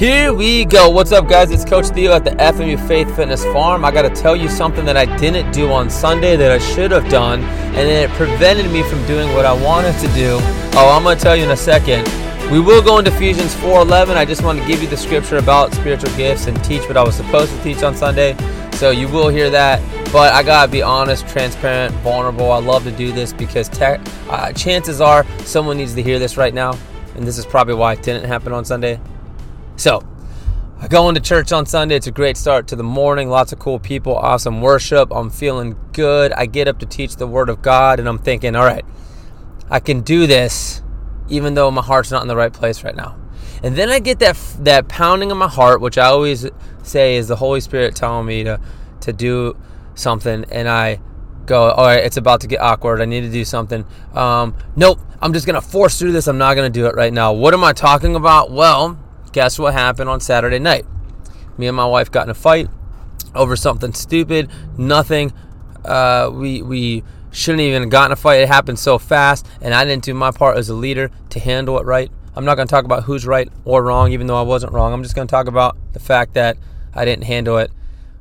Here we go. What's up, guys? It's Coach Theo at the FMU Faith Fitness Farm. I got to tell you something that I didn't do on Sunday that I should have done, and it prevented me from doing what I wanted to do. Oh, I'm going to tell you in a second. We will go into Ephesians 4:11. I just want to give you the scripture about spiritual gifts and teach what I was supposed to teach on Sunday. So you will hear that, but I gotta be honest, transparent, vulnerable. I love to do this because te- uh, chances are someone needs to hear this right now, and this is probably why it didn't happen on Sunday. So, I go into church on Sunday. It's a great start to the morning. Lots of cool people, awesome worship. I'm feeling good. I get up to teach the Word of God, and I'm thinking, all right, I can do this, even though my heart's not in the right place right now. And then I get that that pounding in my heart, which I always say is the Holy Spirit telling me to to do something, and I go, all right, it's about to get awkward. I need to do something. Um, nope, I'm just gonna force through this. I'm not gonna do it right now. What am I talking about? Well guess what happened on Saturday night? Me and my wife got in a fight over something stupid. Nothing. Uh, we we shouldn't even have gotten a fight. It happened so fast, and I didn't do my part as a leader to handle it right. I'm not going to talk about who's right or wrong, even though I wasn't wrong. I'm just going to talk about the fact that I didn't handle it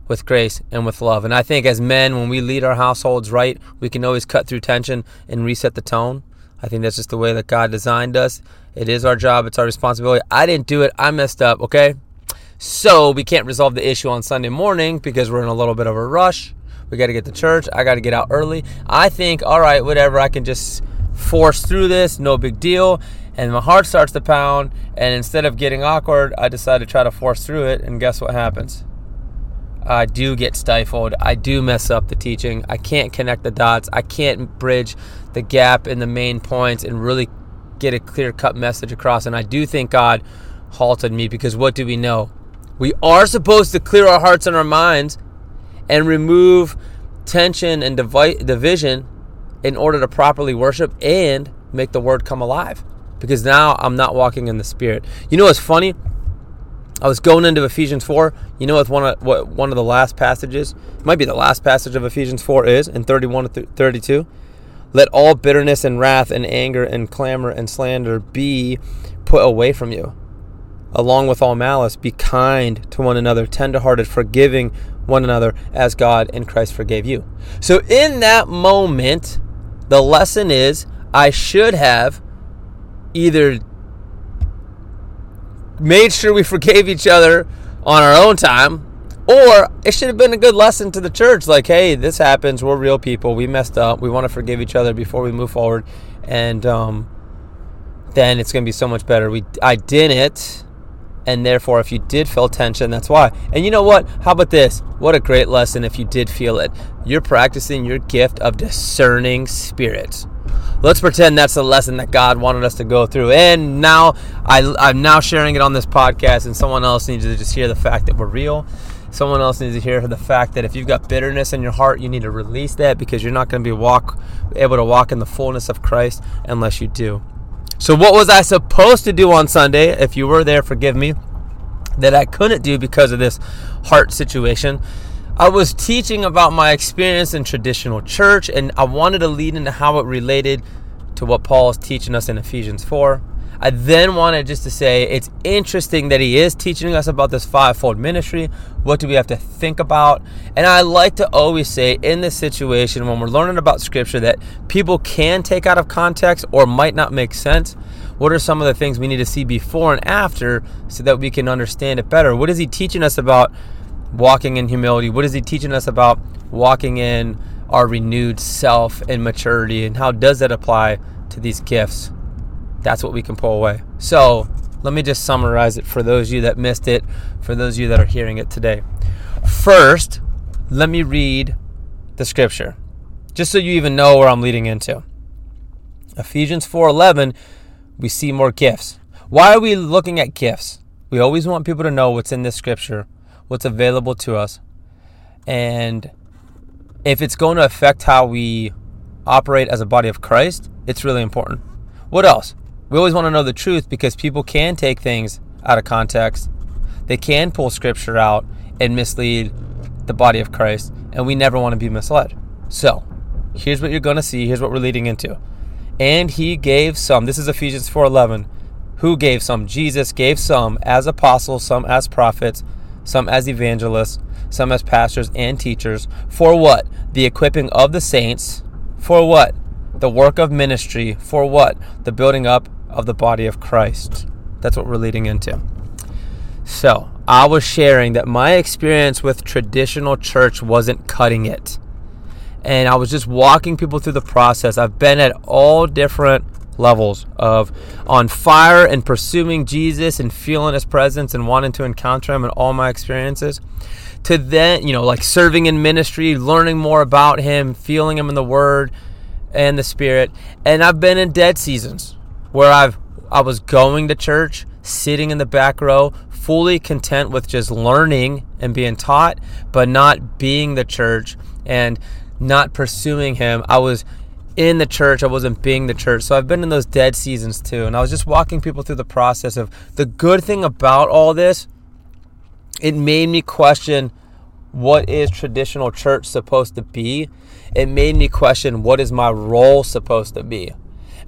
with grace and with love. And I think as men, when we lead our households right, we can always cut through tension and reset the tone. I think that's just the way that God designed us. It is our job, it's our responsibility. I didn't do it, I messed up, okay? So we can't resolve the issue on Sunday morning because we're in a little bit of a rush. We got to get to church. I got to get out early. I think, all right, whatever, I can just force through this, no big deal. And my heart starts to pound. And instead of getting awkward, I decide to try to force through it. And guess what happens? I do get stifled. I do mess up the teaching. I can't connect the dots. I can't bridge the gap in the main points and really get a clear cut message across. And I do think God halted me because what do we know? We are supposed to clear our hearts and our minds and remove tension and divide division in order to properly worship and make the word come alive. Because now I'm not walking in the spirit. You know what's funny? I was going into Ephesians 4. You know what one of what one of the last passages, might be the last passage of Ephesians 4 is in 31 to 32. Let all bitterness and wrath and anger and clamor and slander be put away from you. Along with all malice, be kind to one another, tenderhearted, forgiving one another as God in Christ forgave you. So, in that moment, the lesson is I should have either made sure we forgave each other on our own time, or it should have been a good lesson to the church like, hey, this happens. We're real people. We messed up. We want to forgive each other before we move forward. And um, then it's going to be so much better. We, I didn't. And therefore, if you did feel tension, that's why. And you know what? How about this? What a great lesson if you did feel it. You're practicing your gift of discerning spirits let's pretend that's the lesson that God wanted us to go through. And now I, I'm now sharing it on this podcast, and someone else needs to just hear the fact that we're real. Someone else needs to hear the fact that if you've got bitterness in your heart, you need to release that because you're not going to be walk able to walk in the fullness of Christ unless you do. So, what was I supposed to do on Sunday? If you were there, forgive me, that I couldn't do because of this heart situation. I was teaching about my experience in traditional church, and I wanted to lead into how it related to what Paul is teaching us in Ephesians 4. I then wanted just to say it's interesting that he is teaching us about this fivefold ministry. What do we have to think about? And I like to always say in this situation, when we're learning about scripture that people can take out of context or might not make sense, what are some of the things we need to see before and after so that we can understand it better? What is he teaching us about walking in humility? What is he teaching us about walking in our renewed self and maturity? And how does that apply to these gifts? That's what we can pull away. So let me just summarize it for those of you that missed it, for those of you that are hearing it today. First, let me read the scripture, just so you even know where I'm leading into. Ephesians 4:11, we see more gifts. Why are we looking at gifts? We always want people to know what's in this scripture what's available to us. And if it's going to affect how we operate as a body of Christ, it's really important. What else? We always want to know the truth because people can take things out of context. They can pull scripture out and mislead the body of Christ, and we never want to be misled. So, here's what you're going to see. Here's what we're leading into. And he gave some. This is Ephesians 4:11 Who gave some? Jesus gave some as apostles, some as prophets, some as evangelists, some as pastors and teachers. For what? The equipping of the saints. For what? The work of ministry. For what? The building up of the body of Christ. That's what we're leading into. So, I was sharing that my experience with traditional church wasn't cutting it. And I was just walking people through the process. I've been at all different levels of on fire and pursuing Jesus and feeling his presence and wanting to encounter him in all my experiences to then, you know, like serving in ministry, learning more about him, feeling him in the word and the spirit. And I've been in dead seasons where I've I was going to church, sitting in the back row, fully content with just learning and being taught, but not being the church and not pursuing him. I was in the church. I wasn't being the church. So I've been in those dead seasons too. And I was just walking people through the process of the good thing about all this, it made me question what is traditional church supposed to be? It made me question what is my role supposed to be?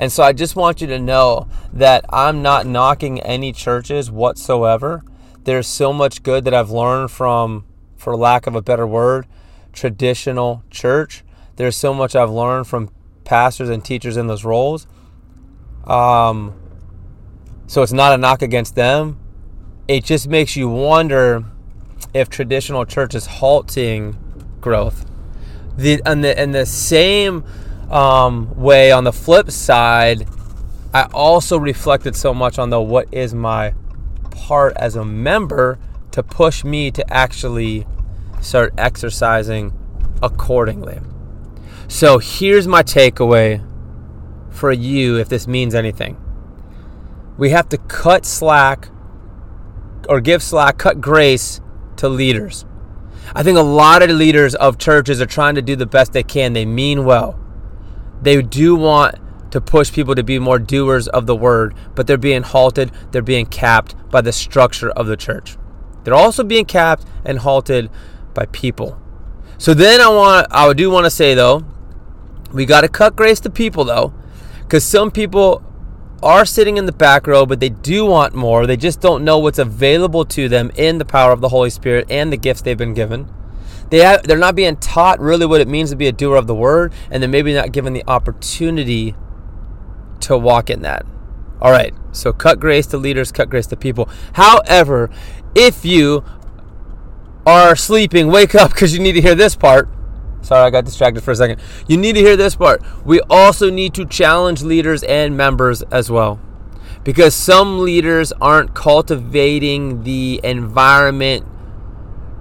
And so I just want you to know that I'm not knocking any churches whatsoever. There's so much good that I've learned from, for lack of a better word, traditional church. There's so much I've learned from pastors and teachers in those roles. Um, so it's not a knock against them. It just makes you wonder if traditional church is halting growth. The and the and the same um, way on the flip side, I also reflected so much on the what is my part as a member to push me to actually start exercising accordingly. So here's my takeaway for you if this means anything. We have to cut slack or give slack, cut grace to leaders. I think a lot of leaders of churches are trying to do the best they can. They mean well. They do want to push people to be more doers of the word, but they're being halted, they're being capped by the structure of the church. They're also being capped and halted by people. So then I want I do want to say though, we got to cut grace to people though, because some people are sitting in the back row, but they do want more. They just don't know what's available to them in the power of the Holy Spirit and the gifts they've been given. They have, they're not being taught really what it means to be a doer of the word, and they're maybe not given the opportunity to walk in that. All right, so cut grace to leaders, cut grace to people. However, if you are sleeping, wake up because you need to hear this part. Sorry, I got distracted for a second. You need to hear this part. We also need to challenge leaders and members as well. Because some leaders aren't cultivating the environment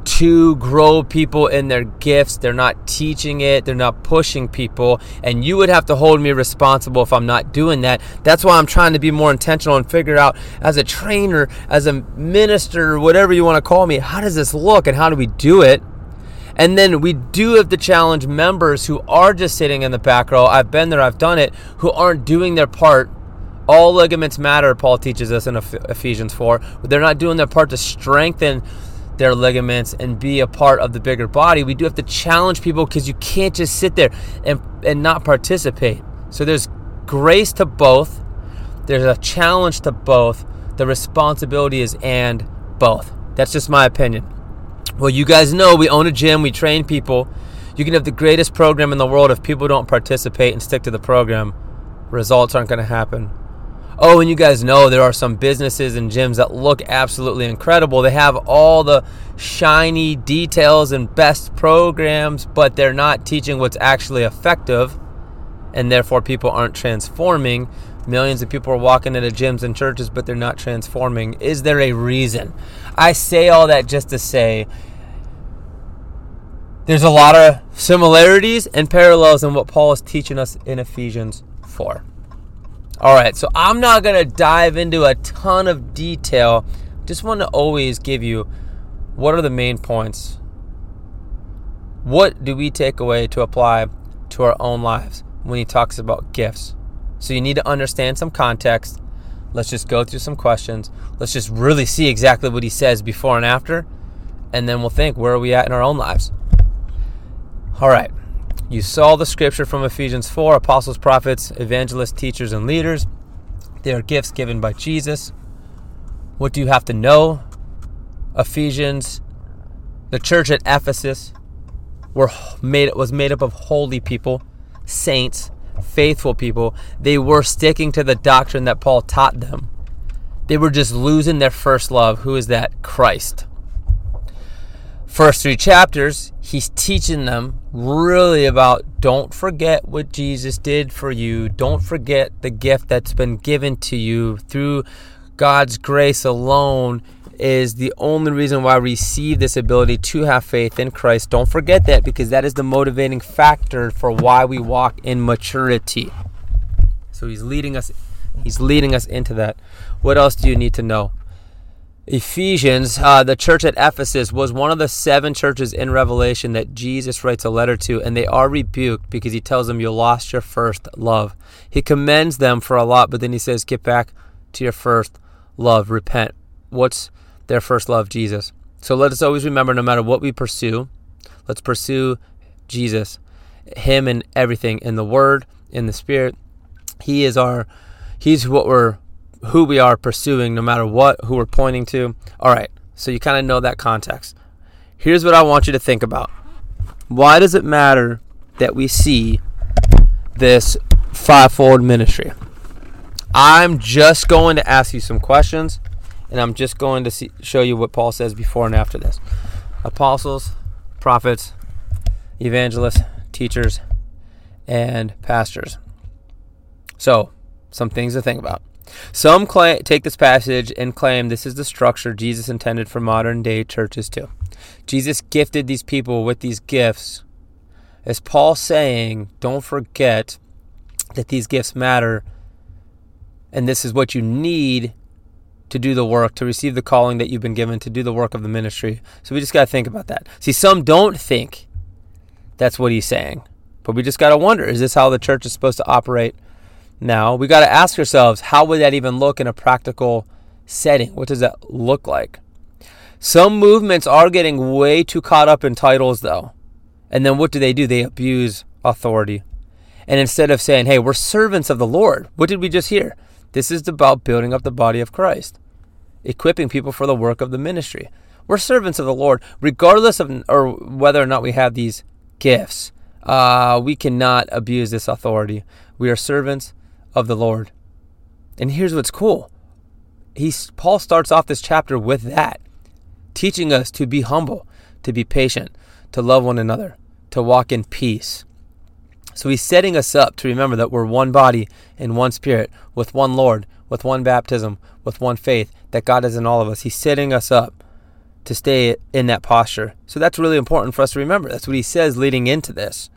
to grow people in their gifts. They're not teaching it, they're not pushing people. And you would have to hold me responsible if I'm not doing that. That's why I'm trying to be more intentional and figure out as a trainer, as a minister, whatever you want to call me, how does this look and how do we do it? And then we do have to challenge members who are just sitting in the back row. I've been there, I've done it, who aren't doing their part. All ligaments matter, Paul teaches us in Ephesians 4. They're not doing their part to strengthen their ligaments and be a part of the bigger body. We do have to challenge people because you can't just sit there and, and not participate. So there's grace to both, there's a challenge to both. The responsibility is and both. That's just my opinion. Well, you guys know we own a gym, we train people. You can have the greatest program in the world if people don't participate and stick to the program, results aren't going to happen. Oh, and you guys know there are some businesses and gyms that look absolutely incredible. They have all the shiny details and best programs, but they're not teaching what's actually effective, and therefore people aren't transforming. Millions of people are walking into gyms and churches, but they're not transforming. Is there a reason? I say all that just to say there's a lot of similarities and parallels in what Paul is teaching us in Ephesians 4. All right, so I'm not going to dive into a ton of detail. Just want to always give you what are the main points. What do we take away to apply to our own lives when he talks about gifts? So you need to understand some context. Let's just go through some questions. Let's just really see exactly what he says before and after. And then we'll think where are we at in our own lives? All right. You saw the scripture from Ephesians 4 apostles, prophets, evangelists, teachers, and leaders. They are gifts given by Jesus. What do you have to know? Ephesians, the church at Ephesus were made was made up of holy people, saints, faithful people. They were sticking to the doctrine that Paul taught them. They were just losing their first love. Who is that? Christ. First three chapters, he's teaching them really about don't forget what Jesus did for you. Don't forget the gift that's been given to you through God's grace alone is the only reason why we receive this ability to have faith in Christ. Don't forget that because that is the motivating factor for why we walk in maturity. So he's leading us he's leading us into that. What else do you need to know? Ephesians, uh, the church at Ephesus, was one of the seven churches in Revelation that Jesus writes a letter to, and they are rebuked because he tells them you lost your first love. He commends them for a lot, but then he says, Get back to your first love, repent. What's their first love, Jesus. So let us always remember no matter what we pursue, let's pursue Jesus, Him and everything in the Word, in the Spirit. He is our, He's what we're, who we are pursuing no matter what, who we're pointing to. All right, so you kind of know that context. Here's what I want you to think about Why does it matter that we see this fivefold ministry? I'm just going to ask you some questions and I'm just going to see, show you what Paul says before and after this. Apostles, prophets, evangelists, teachers, and pastors. So, some things to think about. Some claim, take this passage and claim this is the structure Jesus intended for modern day churches too. Jesus gifted these people with these gifts. As Paul saying, don't forget that these gifts matter and this is what you need to do the work, to receive the calling that you've been given, to do the work of the ministry. So we just got to think about that. See, some don't think that's what he's saying, but we just got to wonder is this how the church is supposed to operate now? We got to ask ourselves how would that even look in a practical setting? What does that look like? Some movements are getting way too caught up in titles, though. And then what do they do? They abuse authority. And instead of saying, hey, we're servants of the Lord, what did we just hear? This is about building up the body of Christ, equipping people for the work of the ministry. We're servants of the Lord, regardless of or whether or not we have these gifts. Uh, we cannot abuse this authority. We are servants of the Lord. And here's what's cool. He, Paul starts off this chapter with that, teaching us to be humble, to be patient, to love one another, to walk in peace. So he's setting us up to remember that we're one body and one spirit, with one Lord, with one baptism, with one faith, that God is in all of us. He's setting us up to stay in that posture. So that's really important for us to remember. That's what he says leading into this.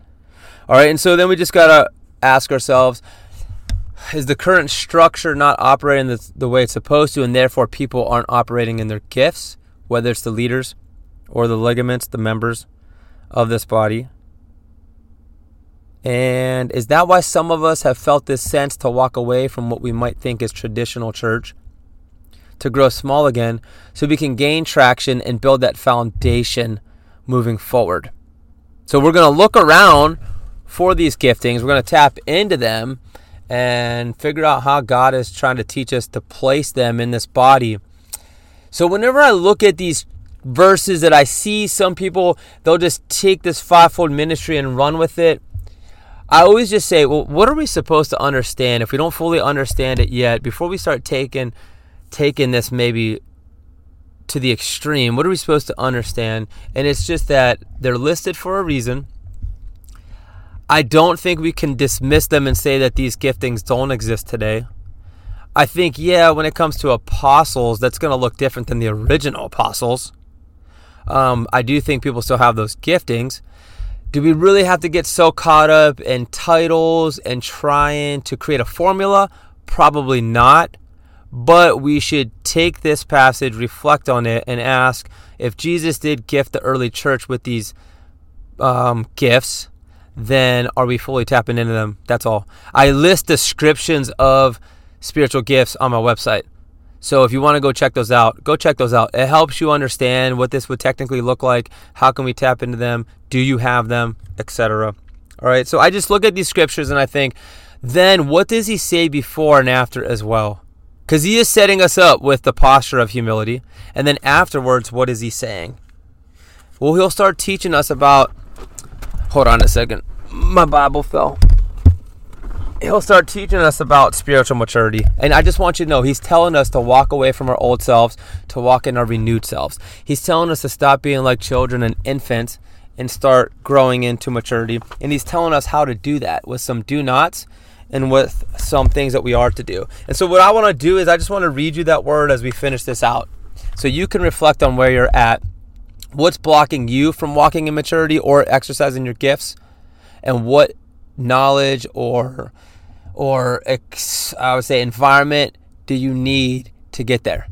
All right, and so then we just got to ask ourselves is the current structure not operating the, the way it's supposed to, and therefore people aren't operating in their gifts, whether it's the leaders or the ligaments, the members of this body? And is that why some of us have felt this sense to walk away from what we might think is traditional church? To grow small again so we can gain traction and build that foundation moving forward. So we're going to look around for these giftings. We're going to tap into them and figure out how God is trying to teach us to place them in this body. So whenever I look at these verses that I see some people they'll just take this fivefold ministry and run with it I always just say, well, what are we supposed to understand if we don't fully understand it yet? Before we start taking taking this maybe to the extreme, what are we supposed to understand? And it's just that they're listed for a reason. I don't think we can dismiss them and say that these giftings don't exist today. I think, yeah, when it comes to apostles, that's going to look different than the original apostles. Um, I do think people still have those giftings. Do we really have to get so caught up in titles and trying to create a formula? Probably not. But we should take this passage, reflect on it, and ask if Jesus did gift the early church with these um, gifts, then are we fully tapping into them? That's all. I list descriptions of spiritual gifts on my website. So if you want to go check those out, go check those out. It helps you understand what this would technically look like. How can we tap into them? Do you have them? Etc. All right. So I just look at these scriptures and I think then what does he say before and after as well? Because he is setting us up with the posture of humility. And then afterwards, what is he saying? Well, he'll start teaching us about. Hold on a second. My Bible fell. He'll start teaching us about spiritual maturity. And I just want you to know, he's telling us to walk away from our old selves, to walk in our renewed selves. He's telling us to stop being like children and infants and start growing into maturity. And he's telling us how to do that with some do nots and with some things that we are to do. And so, what I want to do is, I just want to read you that word as we finish this out. So you can reflect on where you're at, what's blocking you from walking in maturity or exercising your gifts, and what knowledge or or ex, I would say environment do you need to get there?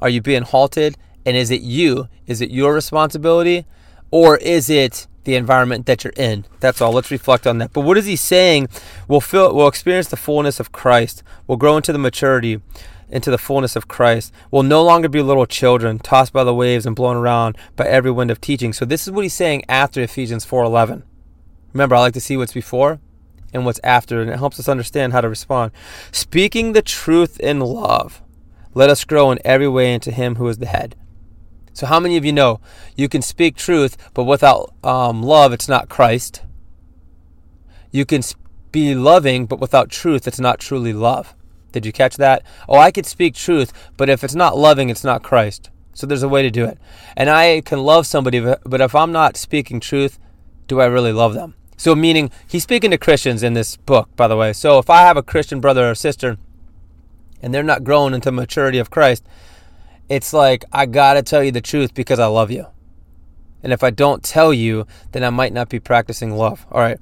Are you being halted? And is it you? Is it your responsibility? Or is it the environment that you're in. That's all. Let's reflect on that. But what is he saying? We'll feel we'll experience the fullness of Christ. We'll grow into the maturity, into the fullness of Christ. We'll no longer be little children, tossed by the waves and blown around by every wind of teaching. So this is what he's saying after Ephesians 4:11. Remember, I like to see what's before and what's after, and it helps us understand how to respond. Speaking the truth in love, let us grow in every way into him who is the head so, how many of you know you can speak truth, but without um, love, it's not Christ? You can be loving, but without truth, it's not truly love. Did you catch that? Oh, I could speak truth, but if it's not loving, it's not Christ. So, there's a way to do it. And I can love somebody, but if I'm not speaking truth, do I really love them? So, meaning, he's speaking to Christians in this book, by the way. So, if I have a Christian brother or sister and they're not growing into maturity of Christ, it's like I gotta tell you the truth because I love you. And if I don't tell you, then I might not be practicing love. All right.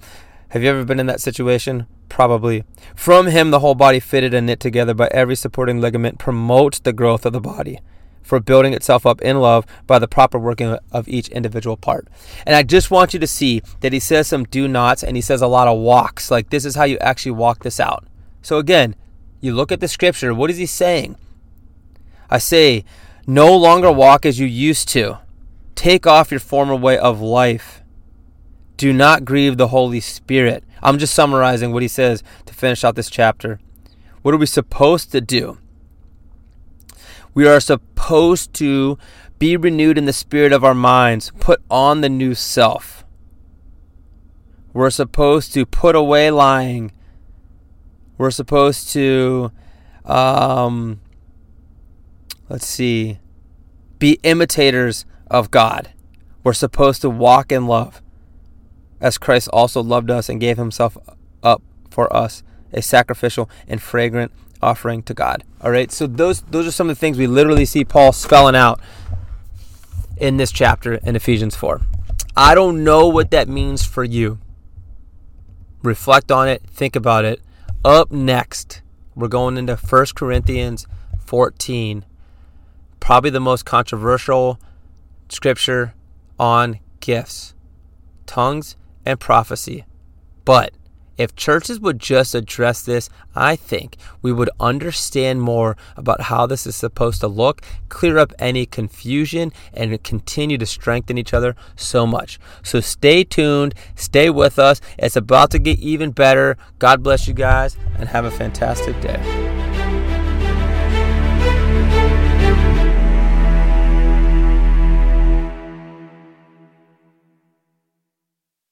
Have you ever been in that situation? Probably. From him, the whole body fitted and knit together by every supporting ligament promotes the growth of the body for building itself up in love by the proper working of each individual part. And I just want you to see that he says some do nots and he says a lot of walks. Like this is how you actually walk this out. So again, you look at the scripture, what is he saying? I say, no longer walk as you used to. Take off your former way of life. Do not grieve the Holy Spirit. I'm just summarizing what he says to finish out this chapter. What are we supposed to do? We are supposed to be renewed in the spirit of our minds, put on the new self. We're supposed to put away lying. We're supposed to um, let's see, be imitators of God. We're supposed to walk in love as Christ also loved us and gave himself up for us, a sacrificial and fragrant offering to God. All right? So those those are some of the things we literally see Paul spelling out in this chapter in Ephesians 4. I don't know what that means for you. Reflect on it, think about it. Up next, we're going into 1 Corinthians 14 probably the most controversial scripture on gifts, tongues, and prophecy. But if churches would just address this, I think we would understand more about how this is supposed to look, clear up any confusion, and continue to strengthen each other so much. So stay tuned, stay with us. It's about to get even better. God bless you guys, and have a fantastic day.